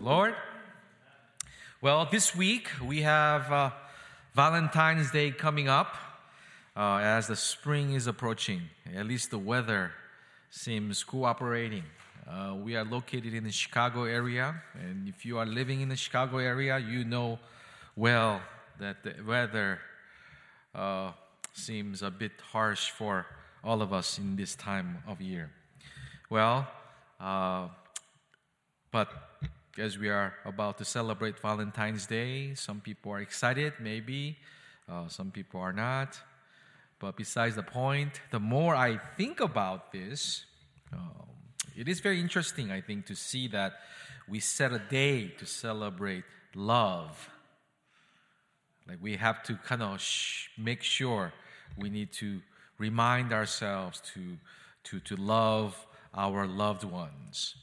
the Lord. Well, this week we have uh, Valentine's Day coming up uh, as the spring is approaching. At least the weather seems cooperating. Uh, we are located in the Chicago area, and if you are living in the Chicago area, you know well that the weather uh, seems a bit harsh for all of us in this time of year. Well, uh, but as we are about to celebrate Valentine's Day, some people are excited, maybe, uh, some people are not. But besides the point, the more I think about this, um, it is very interesting, I think, to see that we set a day to celebrate love. Like we have to kind of sh- make sure we need to remind ourselves to, to, to love our loved ones.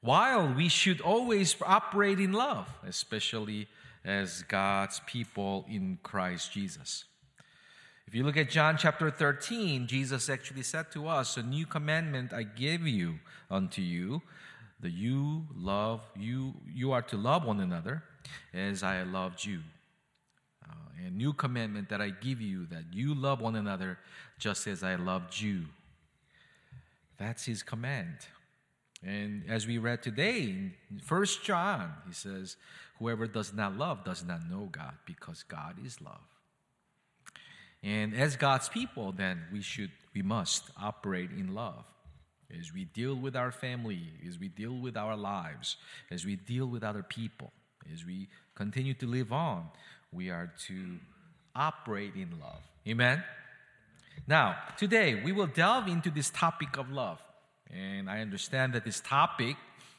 While we should always operate in love, especially as God's people in Christ Jesus. If you look at John chapter 13, Jesus actually said to us, A new commandment I give you unto you, that you love, you, you are to love one another as I loved you. Uh, a new commandment that I give you, that you love one another just as I loved you. That's his command. And as we read today in First John, he says, Whoever does not love does not know God, because God is love. And as God's people, then we should, we must operate in love. As we deal with our family, as we deal with our lives, as we deal with other people, as we continue to live on, we are to operate in love. Amen? Now, today we will delve into this topic of love. And I understand that this topic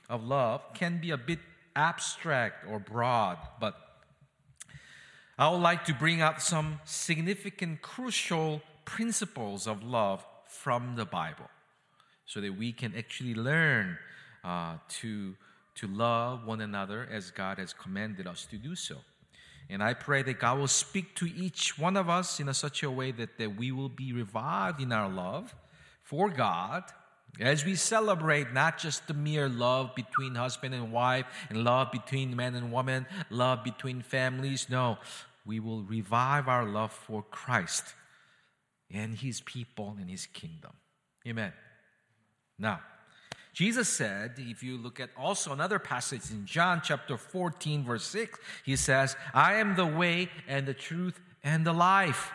of love can be a bit abstract or broad, but I would like to bring out some significant, crucial principles of love from the Bible so that we can actually learn uh, to, to love one another as God has commanded us to do so. And I pray that God will speak to each one of us in a such a way that, that we will be revived in our love for God as we celebrate not just the mere love between husband and wife and love between man and woman, love between families, no, we will revive our love for Christ and his people and his kingdom. Amen. Now, Jesus said, if you look at also another passage in John chapter 14, verse 6, he says, I am the way and the truth and the life.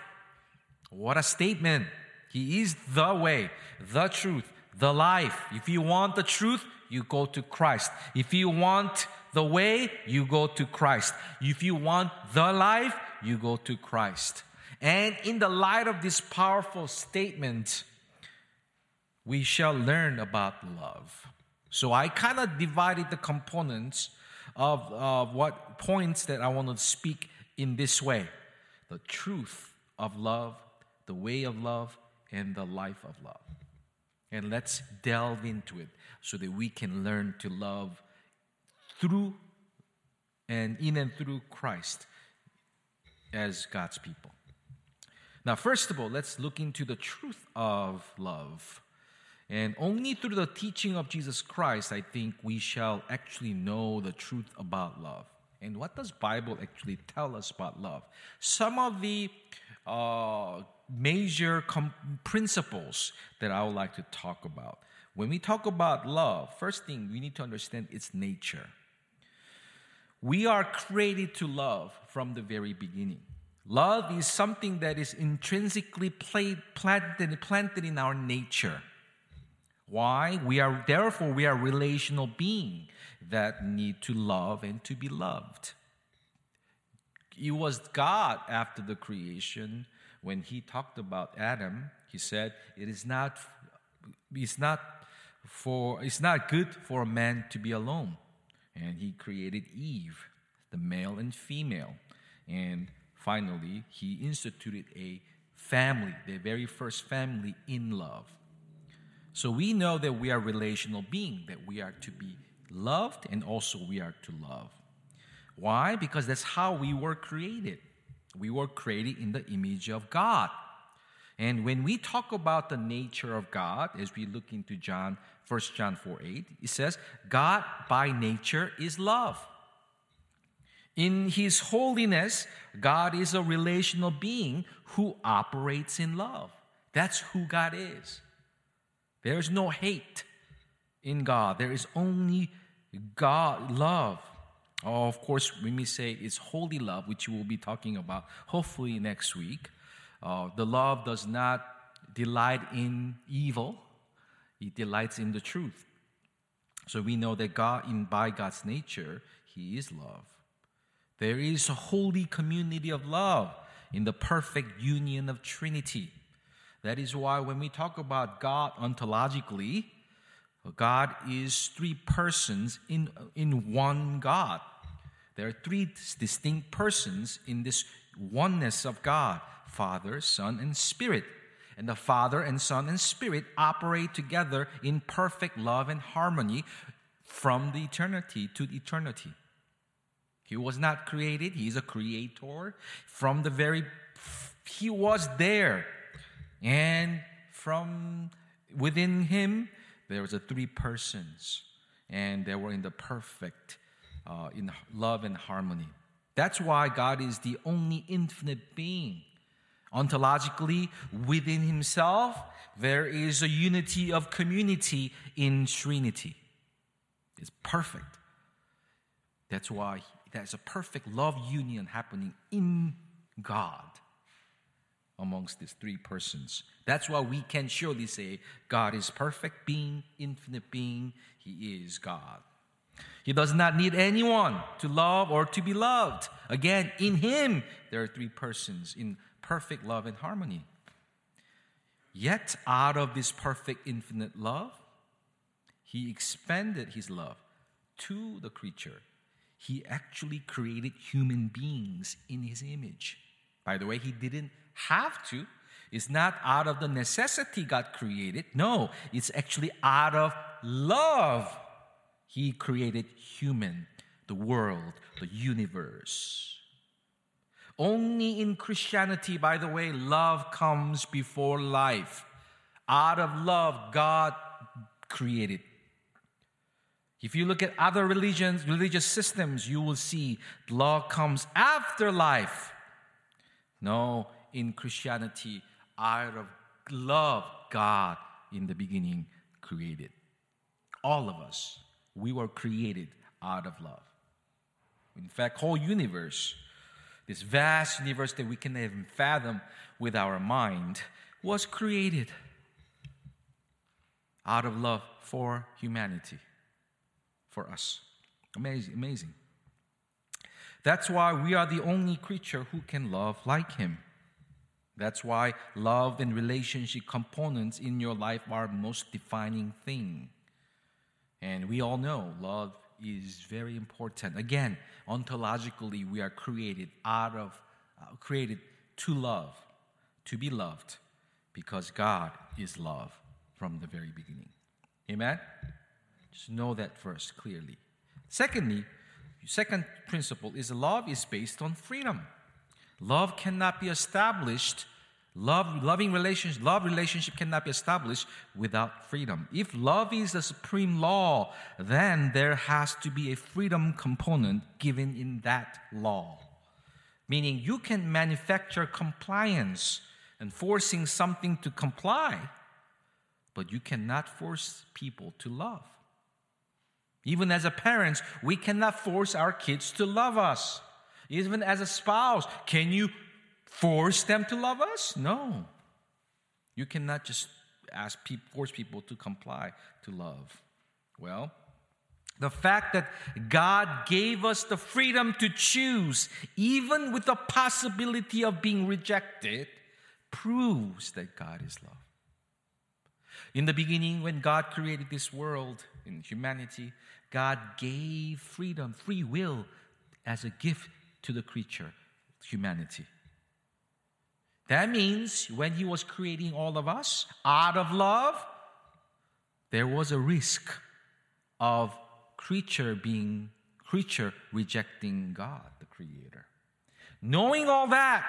What a statement! He is the way, the truth, the life. If you want the truth, you go to Christ. If you want the way, you go to Christ. If you want the life, you go to Christ. And in the light of this powerful statement, we shall learn about love. So I kind of divided the components of, of what points that I want to speak in this way the truth of love, the way of love, and the life of love. And let's delve into it so that we can learn to love through and in and through Christ as God's people. Now, first of all, let's look into the truth of love. And only through the teaching of Jesus Christ, I think, we shall actually know the truth about love. And what does Bible actually tell us about love? Some of the uh, major com- principles that I would like to talk about. When we talk about love, first thing we need to understand its nature. We are created to love from the very beginning. Love is something that is intrinsically planted, planted in our nature. Why? We are therefore we are relational being that need to love and to be loved. It was God after the creation when he talked about Adam, he said, It is not it's not for it's not good for a man to be alone. And he created Eve, the male and female. And finally, he instituted a family, the very first family in love. So we know that we are relational being, that we are to be loved and also we are to love. Why? Because that's how we were created. We were created in the image of God. And when we talk about the nature of God, as we look into John, 1 John 4 8, it says, God by nature is love. In his holiness, God is a relational being who operates in love. That's who God is. There is no hate in God, there is only God love. Oh, of course, when we say it's holy love, which we will be talking about hopefully next week, uh, the love does not delight in evil, it delights in the truth. So we know that God, in by God's nature, He is love. There is a holy community of love in the perfect union of Trinity. That is why when we talk about God ontologically, God is three persons in, in one God. There are three distinct persons in this oneness of God Father, Son, and Spirit. And the Father and Son and Spirit operate together in perfect love and harmony from the eternity to the eternity. He was not created, He's a creator. From the very, He was there. And from within Him, there was a three persons. And they were in the perfect, uh, in love and harmony. That's why God is the only infinite being. Ontologically, within himself, there is a unity of community in Trinity. It's perfect. That's why there's a perfect love union happening in God amongst these three persons. That's why we can surely say God is perfect being, infinite being, He is God. He does not need anyone to love or to be loved. Again, in Him, there are three persons in perfect love and harmony. Yet, out of this perfect infinite love, He expanded His love to the creature. He actually created human beings in His image. By the way, He didn't have to. It's not out of the necessity God created. No, it's actually out of love he created human, the world, the universe. Only in Christianity, by the way, love comes before life. Out of love, God created. If you look at other religions, religious systems, you will see love comes after life. No, in Christianity, out of love, God in the beginning created. All of us we were created out of love. In fact, whole universe, this vast universe that we can even fathom with our mind, was created out of love for humanity, for us. Amazing, amazing. That's why we are the only creature who can love like him. That's why love and relationship components in your life are most defining thing. And we all know love is very important. Again, ontologically, we are created out of, uh, created to love, to be loved, because God is love from the very beginning. Amen? Just know that first clearly. Secondly, second principle is love is based on freedom. Love cannot be established Love, loving relationship, love relationship cannot be established without freedom. If love is the supreme law, then there has to be a freedom component given in that law. Meaning you can manufacture compliance and forcing something to comply, but you cannot force people to love. Even as a parents, we cannot force our kids to love us. Even as a spouse, can you force them to love us? No. You cannot just ask people, force people to comply to love. Well, the fact that God gave us the freedom to choose, even with the possibility of being rejected, proves that God is love. In the beginning, when God created this world and humanity, God gave freedom, free will, as a gift to the creature, humanity. That means when he was creating all of us out of love, there was a risk of creature being creature rejecting God, the creator. Knowing all that,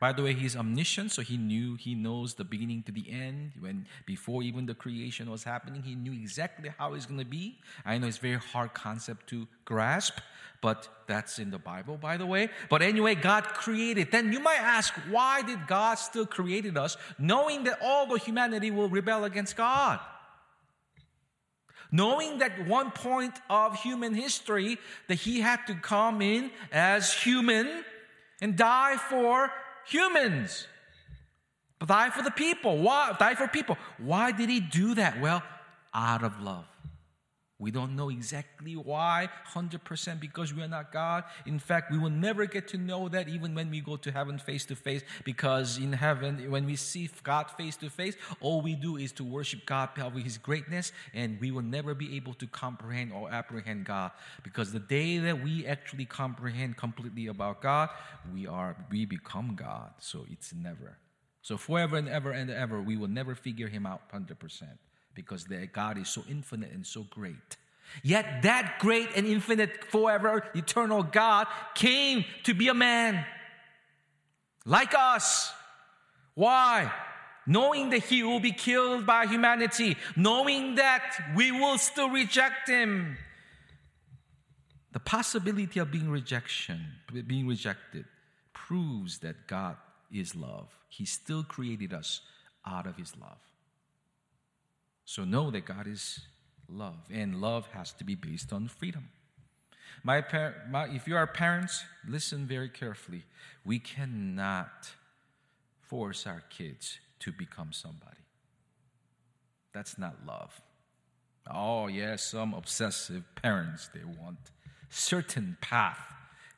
By the way, he's omniscient, so he knew, he knows the beginning to the end. When before even the creation was happening, he knew exactly how it's going to be. I know it's a very hard concept to grasp, but that's in the Bible, by the way. But anyway, God created. Then you might ask, why did God still created us, knowing that all the humanity will rebel against God? Knowing that one point of human history that he had to come in as human and die for humans. but Die for the people. Why? Die for people. Why did he do that? Well, out of love. We don't know exactly why, 100% because we are not God. In fact, we will never get to know that even when we go to heaven face to face, because in heaven, when we see God face to face, all we do is to worship God of His greatness, and we will never be able to comprehend or apprehend God. Because the day that we actually comprehend completely about God, we are we become God. So it's never. So forever and ever and ever, we will never figure Him out 100% because their God is so infinite and so great. Yet that great and infinite, forever, eternal God came to be a man like us. Why? Knowing that he will be killed by humanity, knowing that we will still reject him. The possibility of being rejection, being rejected, proves that God is love. He still created us out of his love. So know that God is love, and love has to be based on freedom. My, par- my, if you are parents, listen very carefully. We cannot force our kids to become somebody. That's not love. Oh, yes, some obsessive parents, they want certain path.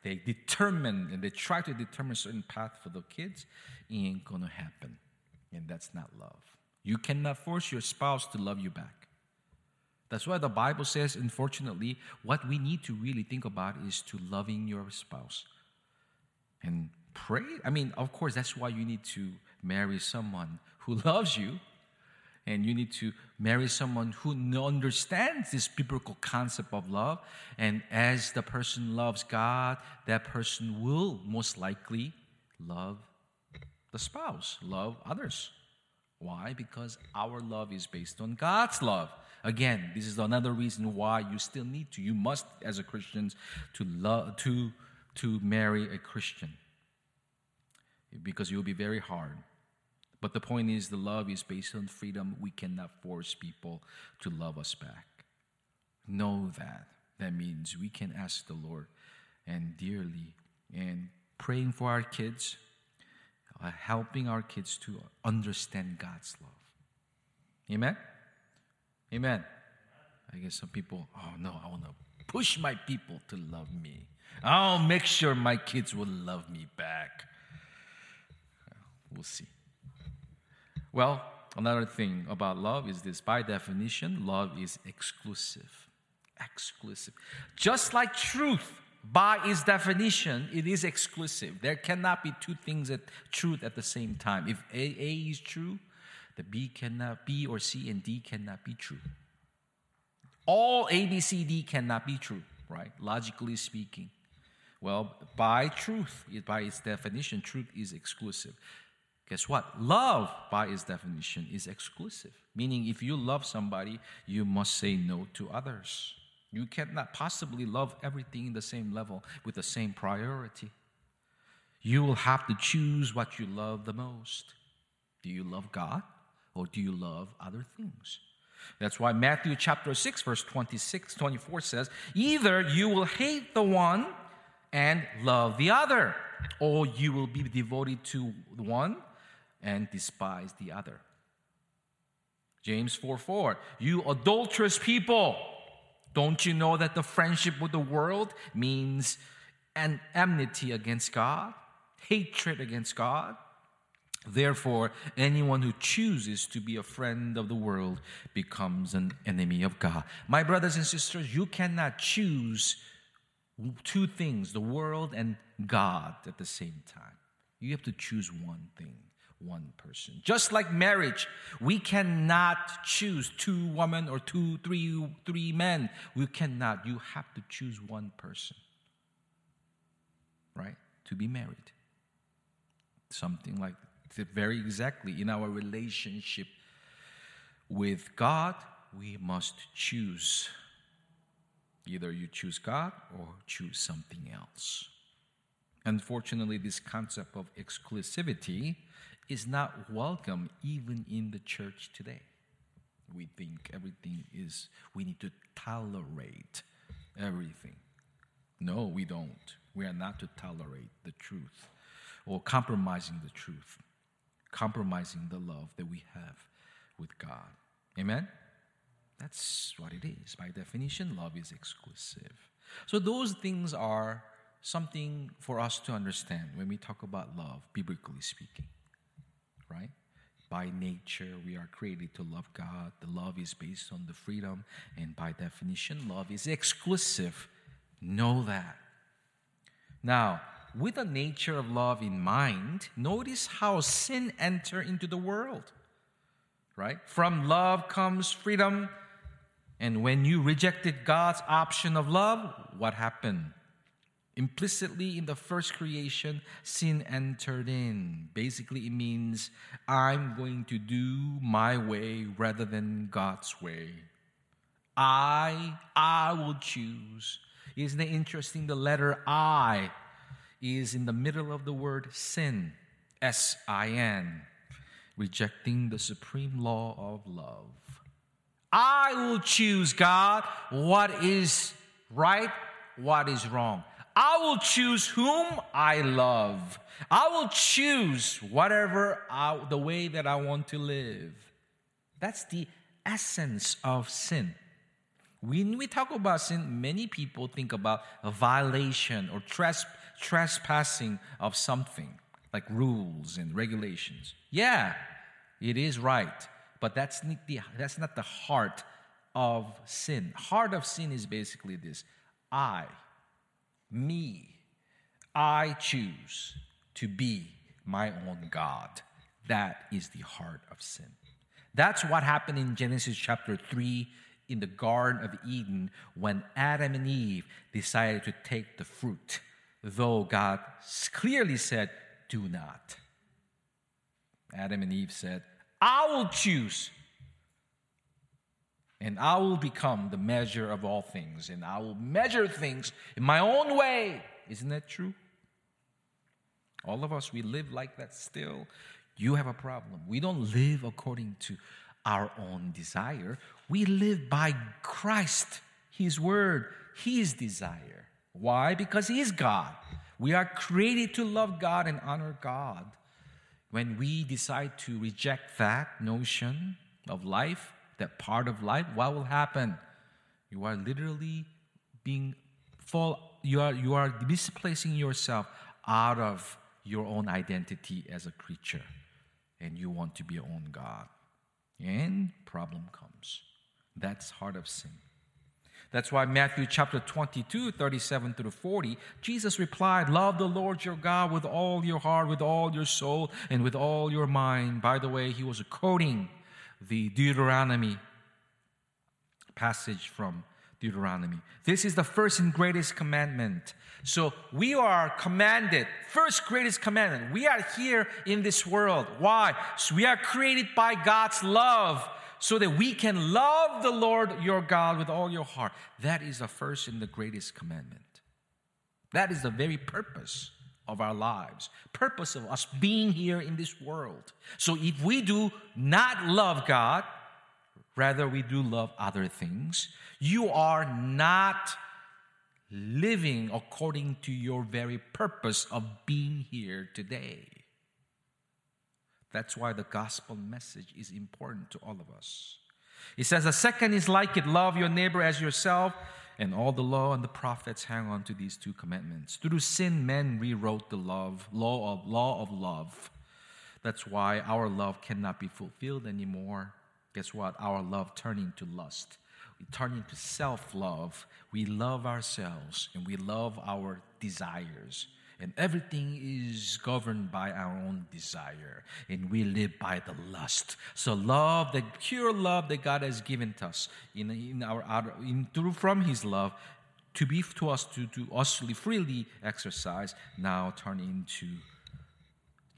They determine and they try to determine certain path for the kids. It ain't gonna happen. And that's not love. You cannot force your spouse to love you back. That's why the Bible says, unfortunately, what we need to really think about is to loving your spouse. And pray. I mean, of course, that's why you need to marry someone who loves you. And you need to marry someone who understands this biblical concept of love. And as the person loves God, that person will most likely love the spouse, love others. Why? Because our love is based on God's love. Again, this is another reason why you still need to, you must, as a Christian, to love to to marry a Christian. Because will be very hard. But the point is, the love is based on freedom. We cannot force people to love us back. Know that. That means we can ask the Lord and dearly and praying for our kids, uh, helping our kids to understand God's love. Amen? Amen. I guess some people, oh no, I want to push my people to love me. I'll make sure my kids will love me back. We'll see. Well, another thing about love is this by definition, love is exclusive. Exclusive. Just like truth by its definition, it is exclusive. There cannot be two things at truth at the same time. If A, A is true, the B cannot B or C and D cannot be true. All A, B, C, D cannot be true, right? Logically speaking. Well, by truth, by its definition, truth is exclusive. Guess what? Love, by its definition, is exclusive. Meaning, if you love somebody, you must say no to others. You cannot possibly love everything in the same level with the same priority. You will have to choose what you love the most. Do you love God or do you love other things? That's why Matthew chapter 6, verse 26, 24 says, Either you will hate the one and love the other, or you will be devoted to one and despise the other. James 4 4, you adulterous people. Don't you know that the friendship with the world means an enmity against God, hatred against God? Therefore, anyone who chooses to be a friend of the world becomes an enemy of God. My brothers and sisters, you cannot choose two things, the world and God, at the same time. You have to choose one thing one person. Just like marriage, we cannot choose two women or two, three, three men. We cannot. You have to choose one person, right, to be married. Something like very exactly in our relationship with God, we must choose. Either you choose God or choose something else. Unfortunately, this concept of exclusivity is not welcome even in the church today. We think everything is, we need to tolerate everything. No, we don't. We are not to tolerate the truth or compromising the truth, compromising the love that we have with God. Amen? That's what it is. By definition, love is exclusive. So, those things are something for us to understand when we talk about love, biblically speaking, right? By nature, we are created to love God. The love is based on the freedom, and by definition, love is exclusive. Know that. Now, with the nature of love in mind, notice how sin entered into the world. Right? From love comes freedom. And when you rejected God's option of love, what happened? Implicitly in the first creation, sin entered in. Basically, it means I'm going to do my way rather than God's way. I, I will choose. Isn't it interesting? The letter I is in the middle of the word sin, S I N, rejecting the supreme law of love. I will choose, God, what is right, what is wrong. I will choose whom I love. I will choose whatever I, the way that I want to live. That's the essence of sin. When we talk about sin, many people think about a violation or tres- trespassing of something, like rules and regulations. Yeah, it is right, but that's not the, that's not the heart of sin. Heart of sin is basically this I, me, I choose to be my own God. That is the heart of sin. That's what happened in Genesis chapter 3 in the Garden of Eden when Adam and Eve decided to take the fruit, though God clearly said, Do not. Adam and Eve said, I will choose, and I will become the measure of all things, and I will measure things in my own way. Isn't that true? All of us, we live like that still. You have a problem. We don't live according to our own desire. We live by Christ, His Word, His desire. Why? Because He is God. We are created to love God and honor God. When we decide to reject that notion of life, that part of life, what will happen? You are literally being fall, you are you are misplacing yourself out of your own identity as a creature. And you want to be your own God. And problem comes. That's heart of sin. That's why Matthew chapter 22, 37 through 40, Jesus replied, Love the Lord your God with all your heart, with all your soul, and with all your mind. By the way, he was quoting the Deuteronomy passage from Deuteronomy. This is the first and greatest commandment. So we are commanded, first greatest commandment. We are here in this world. Why? So we are created by God's love so that we can love the Lord your God with all your heart. That is the first and the greatest commandment. That is the very purpose of our lives, purpose of us being here in this world. So if we do not love God, rather we do love other things, you are not living according to your very purpose of being here today. That's why the gospel message is important to all of us. It says, The second is like it love your neighbor as yourself. And all the law and the prophets hang on to these two commandments. Through sin, men rewrote the love, law of law of love. That's why our love cannot be fulfilled anymore. Guess what? Our love turned into lust. We turn into self-love. We love ourselves and we love our desires and everything is governed by our own desire and we live by the lust so love the pure love that god has given to us in, in our in, through from his love to be to us to, to us freely exercise now turn into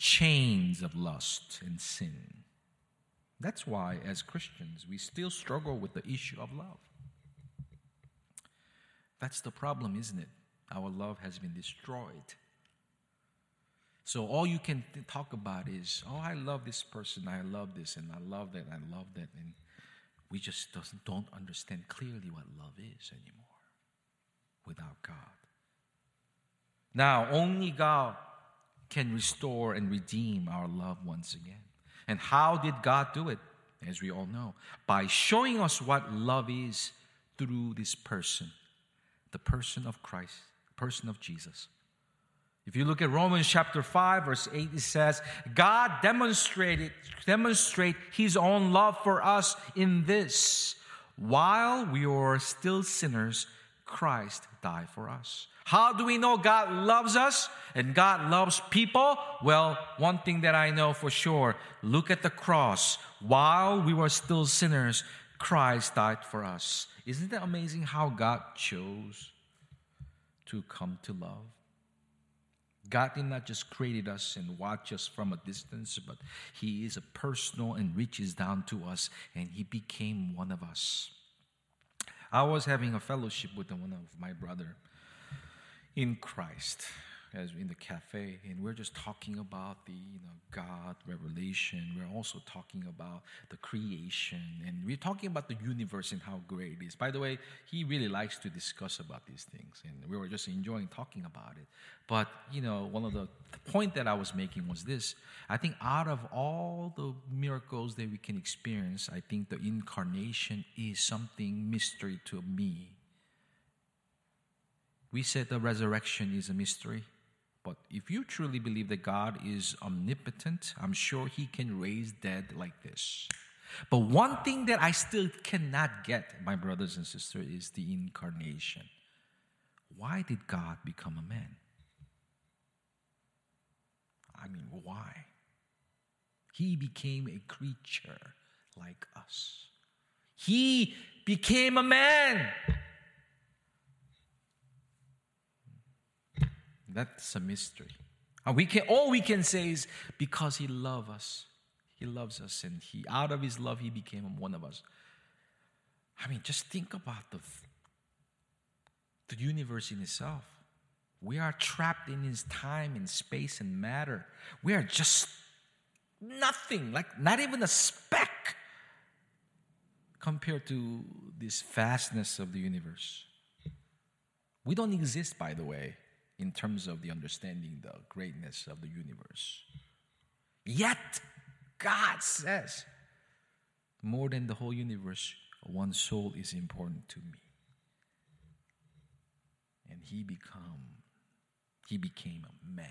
chains of lust and sin. That's why, as Christians, we still struggle with the issue of love. That's the problem, isn't it? Our love has been destroyed. So all you can talk about is, oh, I love this person, I love this, and I love that, I love that, and we just doesn't, don't understand clearly what love is anymore without God. Now, only God can restore and redeem our love once again. And how did God do it? As we all know, by showing us what love is through this person, the person of Christ, person of Jesus. If you look at Romans chapter 5 verse 8 it says God demonstrated demonstrate his own love for us in this while we were still sinners Christ died for us. How do we know God loves us and God loves people? Well, one thing that I know for sure look at the cross. While we were still sinners, Christ died for us. Isn't that amazing how God chose to come to love? God did not just create us and watch us from a distance, but He is a personal and reaches down to us, and He became one of us. I was having a fellowship with one of my brother in Christ as in the cafe and we're just talking about the you know god revelation. We're also talking about the creation and we're talking about the universe and how great it is. By the way he really likes to discuss about these things and we were just enjoying talking about it. But you know one of the, the point that i was making was this. I think out of all the miracles that we can experience i think the incarnation is something mystery to me. We said the resurrection is a mystery. But if you truly believe that God is omnipotent, I'm sure He can raise dead like this. But one thing that I still cannot get, my brothers and sisters, is the incarnation. Why did God become a man? I mean, why? He became a creature like us. He became a man. That's a mystery. And we can all we can say is because he loves us. He loves us and he out of his love he became one of us. I mean, just think about the the universe in itself. We are trapped in his time and space and matter. We are just nothing, like not even a speck compared to this vastness of the universe. We don't exist, by the way in terms of the understanding the greatness of the universe. Yet, God says, more than the whole universe, one soul is important to me. And he become he became a man.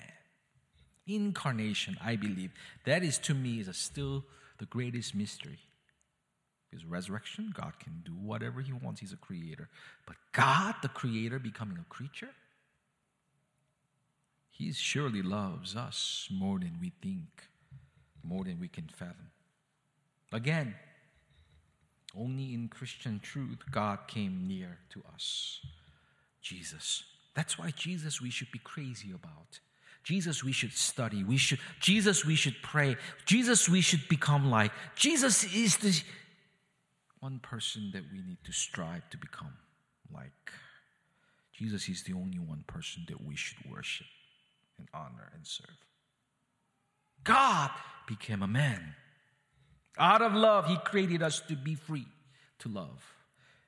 Incarnation, I believe, that is to me is still the greatest mystery. His resurrection, God can do whatever he wants. He's a creator. But God, the creator, becoming a creature, he surely loves us more than we think, more than we can fathom. Again, only in Christian truth God came near to us. Jesus. That's why Jesus we should be crazy about. Jesus we should study. We should Jesus we should pray. Jesus we should become like. Jesus is the one person that we need to strive to become like. Jesus is the only one person that we should worship and honor and serve. God became a man. Out of love, He created us to be free to love.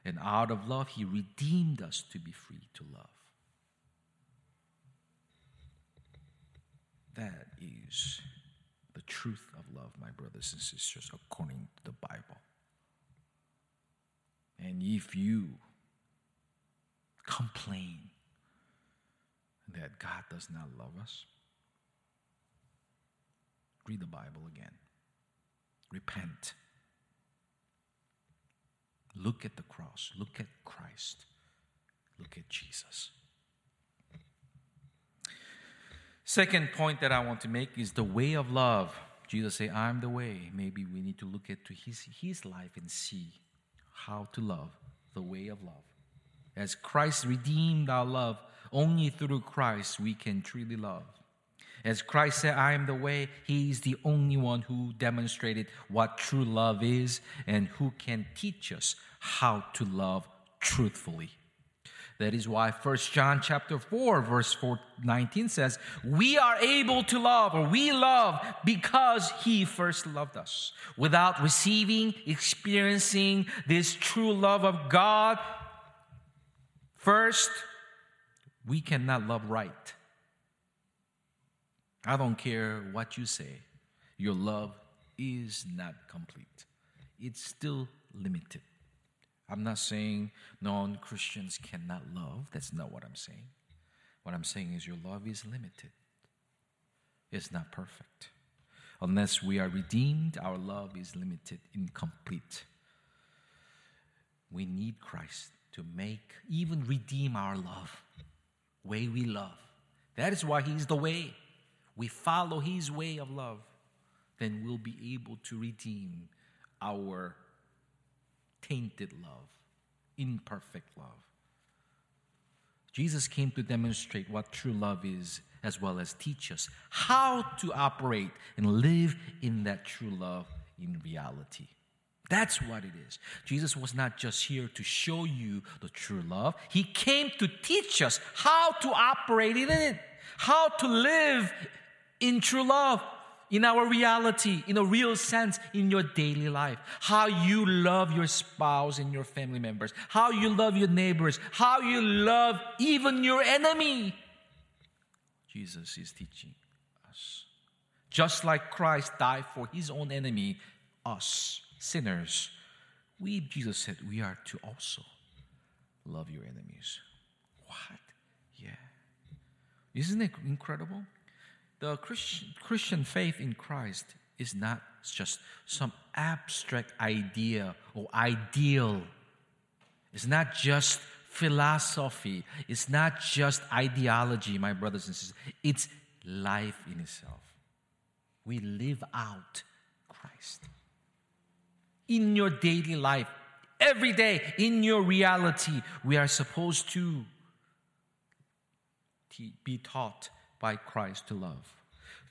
And out of love, He redeemed us to be free to love. That is the truth of love, my brothers and sisters, according to the Bible. And if you complain that God does not love us? Read the Bible again. Repent. Look at the cross. Look at Christ. Look at Jesus. Second point that I want to make is the way of love. Jesus say, "I'm the way." Maybe we need to look at to his his life and see how to love, the way of love. As Christ redeemed our love only through Christ we can truly love. As Christ said, I am the way, He is the only one who demonstrated what true love is and who can teach us how to love truthfully. That is why 1 John chapter 4 verse 4, 19 says, "We are able to love or we love because he first loved us." Without receiving, experiencing this true love of God first, we cannot love right. I don't care what you say. Your love is not complete. It's still limited. I'm not saying non Christians cannot love. That's not what I'm saying. What I'm saying is your love is limited, it's not perfect. Unless we are redeemed, our love is limited, incomplete. We need Christ to make, even redeem our love, way we love. That is why He's the way. We follow His way of love, then we'll be able to redeem our tainted love, imperfect love. Jesus came to demonstrate what true love is, as well as teach us how to operate and live in that true love in reality. That's what it is. Jesus was not just here to show you the true love, He came to teach us how to operate in it, how to live in true love in our reality, in a real sense, in your daily life. How you love your spouse and your family members, how you love your neighbors, how you love even your enemy. Jesus is teaching us. Just like Christ died for his own enemy, us, sinners, we, Jesus said, we are to also love your enemies. What? Yeah. Isn't it incredible? the Christian, Christian faith in Christ is not just some abstract idea or ideal. It's not just philosophy. It's not just ideology, my brothers and sisters. It's life in itself. We live out Christ. In your daily life, every day, in your reality, we are supposed to be taught by Christ to love.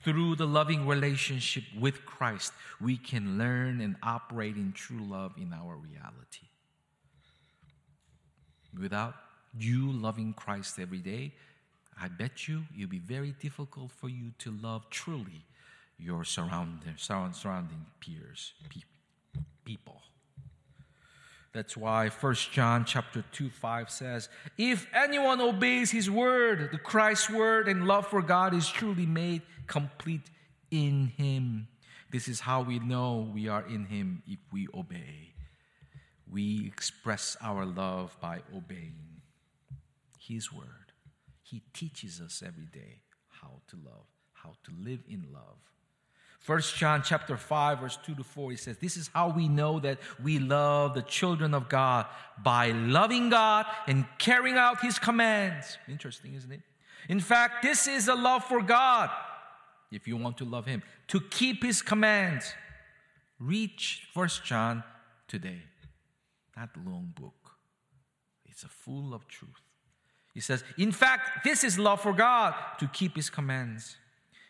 Through the loving relationship with Christ, we can learn and operate in true love in our reality. Without you loving Christ every day, I bet you it'll be very difficult for you to love truly your surrounding, surrounding peers, people. That's why 1 John chapter 2 5 says, If anyone obeys his word, the Christ's word and love for God is truly made complete in him. This is how we know we are in him if we obey. We express our love by obeying his word. He teaches us every day how to love, how to live in love. First John chapter 5 verse 2 to 4 he says this is how we know that we love the children of God by loving God and carrying out his commands. Interesting, isn't it? In fact, this is a love for God. If you want to love him, to keep his commands. Reach First John today. That long book. It's a full of truth. He says, in fact, this is love for God to keep his commands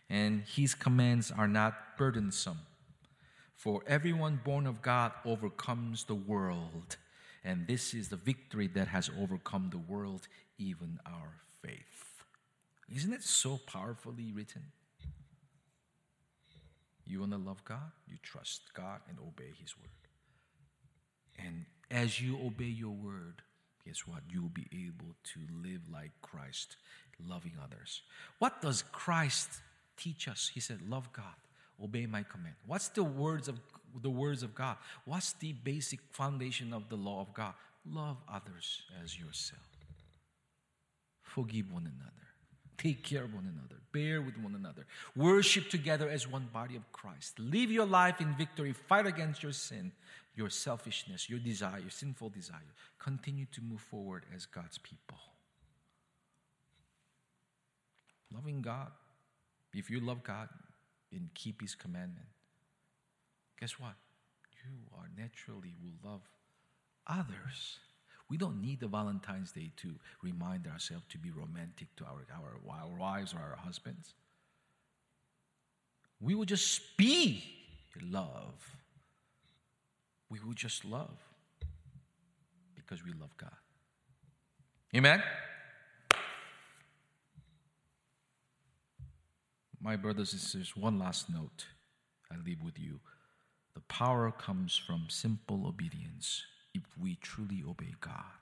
and his commands are not burdensome. For everyone born of God overcomes the world, and this is the victory that has overcome the world, even our faith. Isn't it so powerfully written? You want to love God? You trust God and obey His word. And as you obey your word, guess what? You will be able to live like Christ, loving others. What does Christ teach us. He said, Love God, obey my command. What's the words of the words of God? What's the basic foundation of the law of God? Love others as yourself. Forgive one another. Take care of one another. Bear with one another. Worship together as one body of Christ. Live your life in victory. Fight against your sin, your selfishness, your desire, your sinful desire. Continue to move forward as God's people. Loving God if you love God and keep His commandment, guess what? You are naturally will love others. We don't need the Valentine's Day to remind ourselves to be romantic to our, our, our wives or our husbands. we will just be love. We will just love because we love God. Amen? My brothers and sisters, one last note I leave with you. The power comes from simple obedience. If we truly obey God,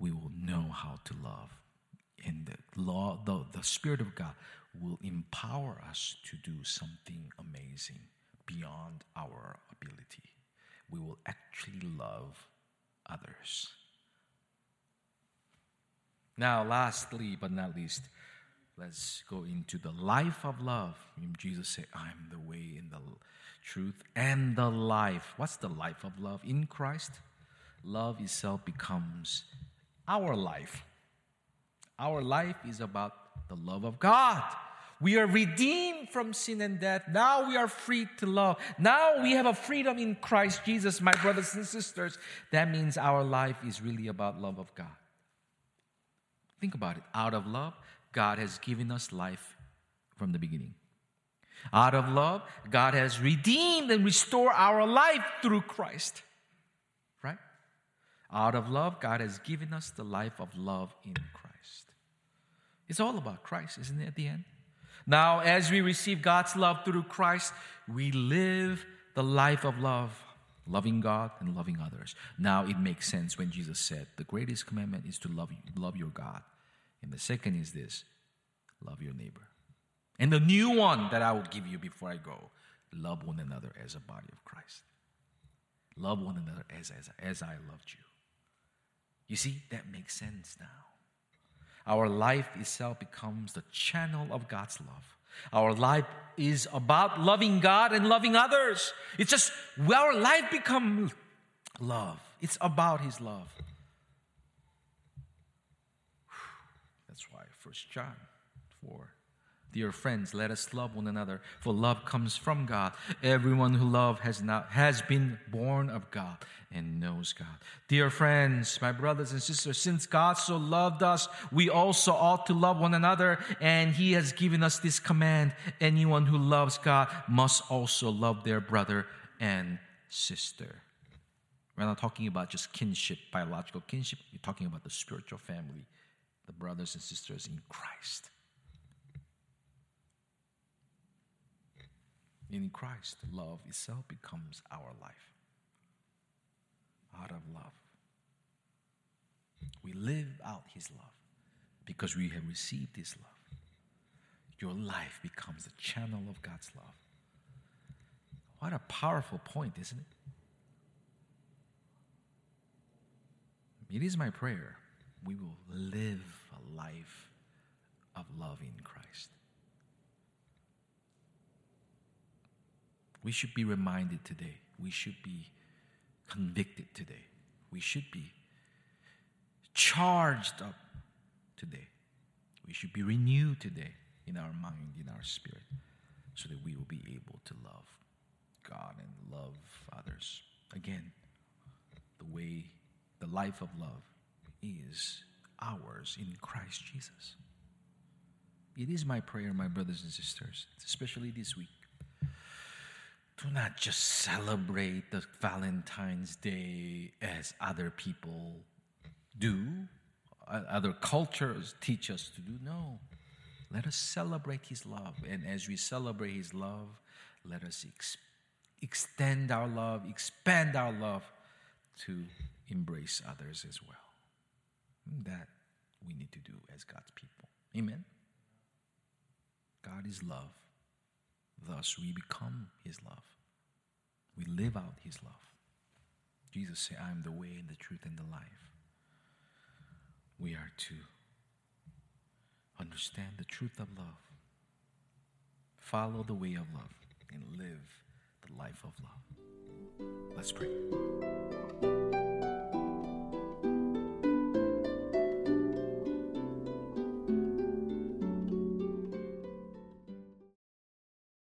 we will know how to love. And the law, the, the Spirit of God will empower us to do something amazing beyond our ability. We will actually love others. Now, lastly but not least, let's go into the life of love. Jesus said, I'm the way and the truth and the life. What's the life of love? In Christ, love itself becomes our life. Our life is about the love of God. We are redeemed from sin and death. Now we are free to love. Now we have a freedom in Christ Jesus, my brothers and sisters. That means our life is really about love of God. Think about it. Out of love, God has given us life from the beginning. Out of love, God has redeemed and restored our life through Christ. Right? Out of love, God has given us the life of love in Christ. It's all about Christ, isn't it, at the end? Now, as we receive God's love through Christ, we live the life of love, loving God and loving others. Now, it makes sense when Jesus said, The greatest commandment is to love, love your God. And the second is this love your neighbor. And the new one that I will give you before I go love one another as a body of Christ. Love one another as, as, as I loved you. You see, that makes sense now. Our life itself becomes the channel of God's love. Our life is about loving God and loving others. It's just our life becomes love. It's about His love. That's why First John 4 Dear friends, let us love one another, for love comes from God. Everyone who loves has not has been born of God and knows God. Dear friends, my brothers and sisters, since God so loved us, we also ought to love one another, and He has given us this command: anyone who loves God must also love their brother and sister. We're not talking about just kinship, biological kinship. We're talking about the spiritual family, the brothers and sisters in Christ. In Christ, love itself becomes our life. Out of love. We live out His love because we have received His love. Your life becomes the channel of God's love. What a powerful point, isn't it? It is my prayer we will live a life of love in Christ. We should be reminded today. We should be convicted today. We should be charged up today. We should be renewed today in our mind, in our spirit, so that we will be able to love God and love others. Again, the way, the life of love is ours in Christ Jesus. It is my prayer, my brothers and sisters, especially this week do not just celebrate the Valentine's Day as other people do, other cultures teach us to do. No. Let us celebrate His love. And as we celebrate His love, let us ex- extend our love, expand our love to embrace others as well. That we need to do as God's people. Amen. God is love. Thus, we become His love. We live out His love. Jesus said, I am the way and the truth and the life. We are to understand the truth of love, follow the way of love, and live the life of love. Let's pray.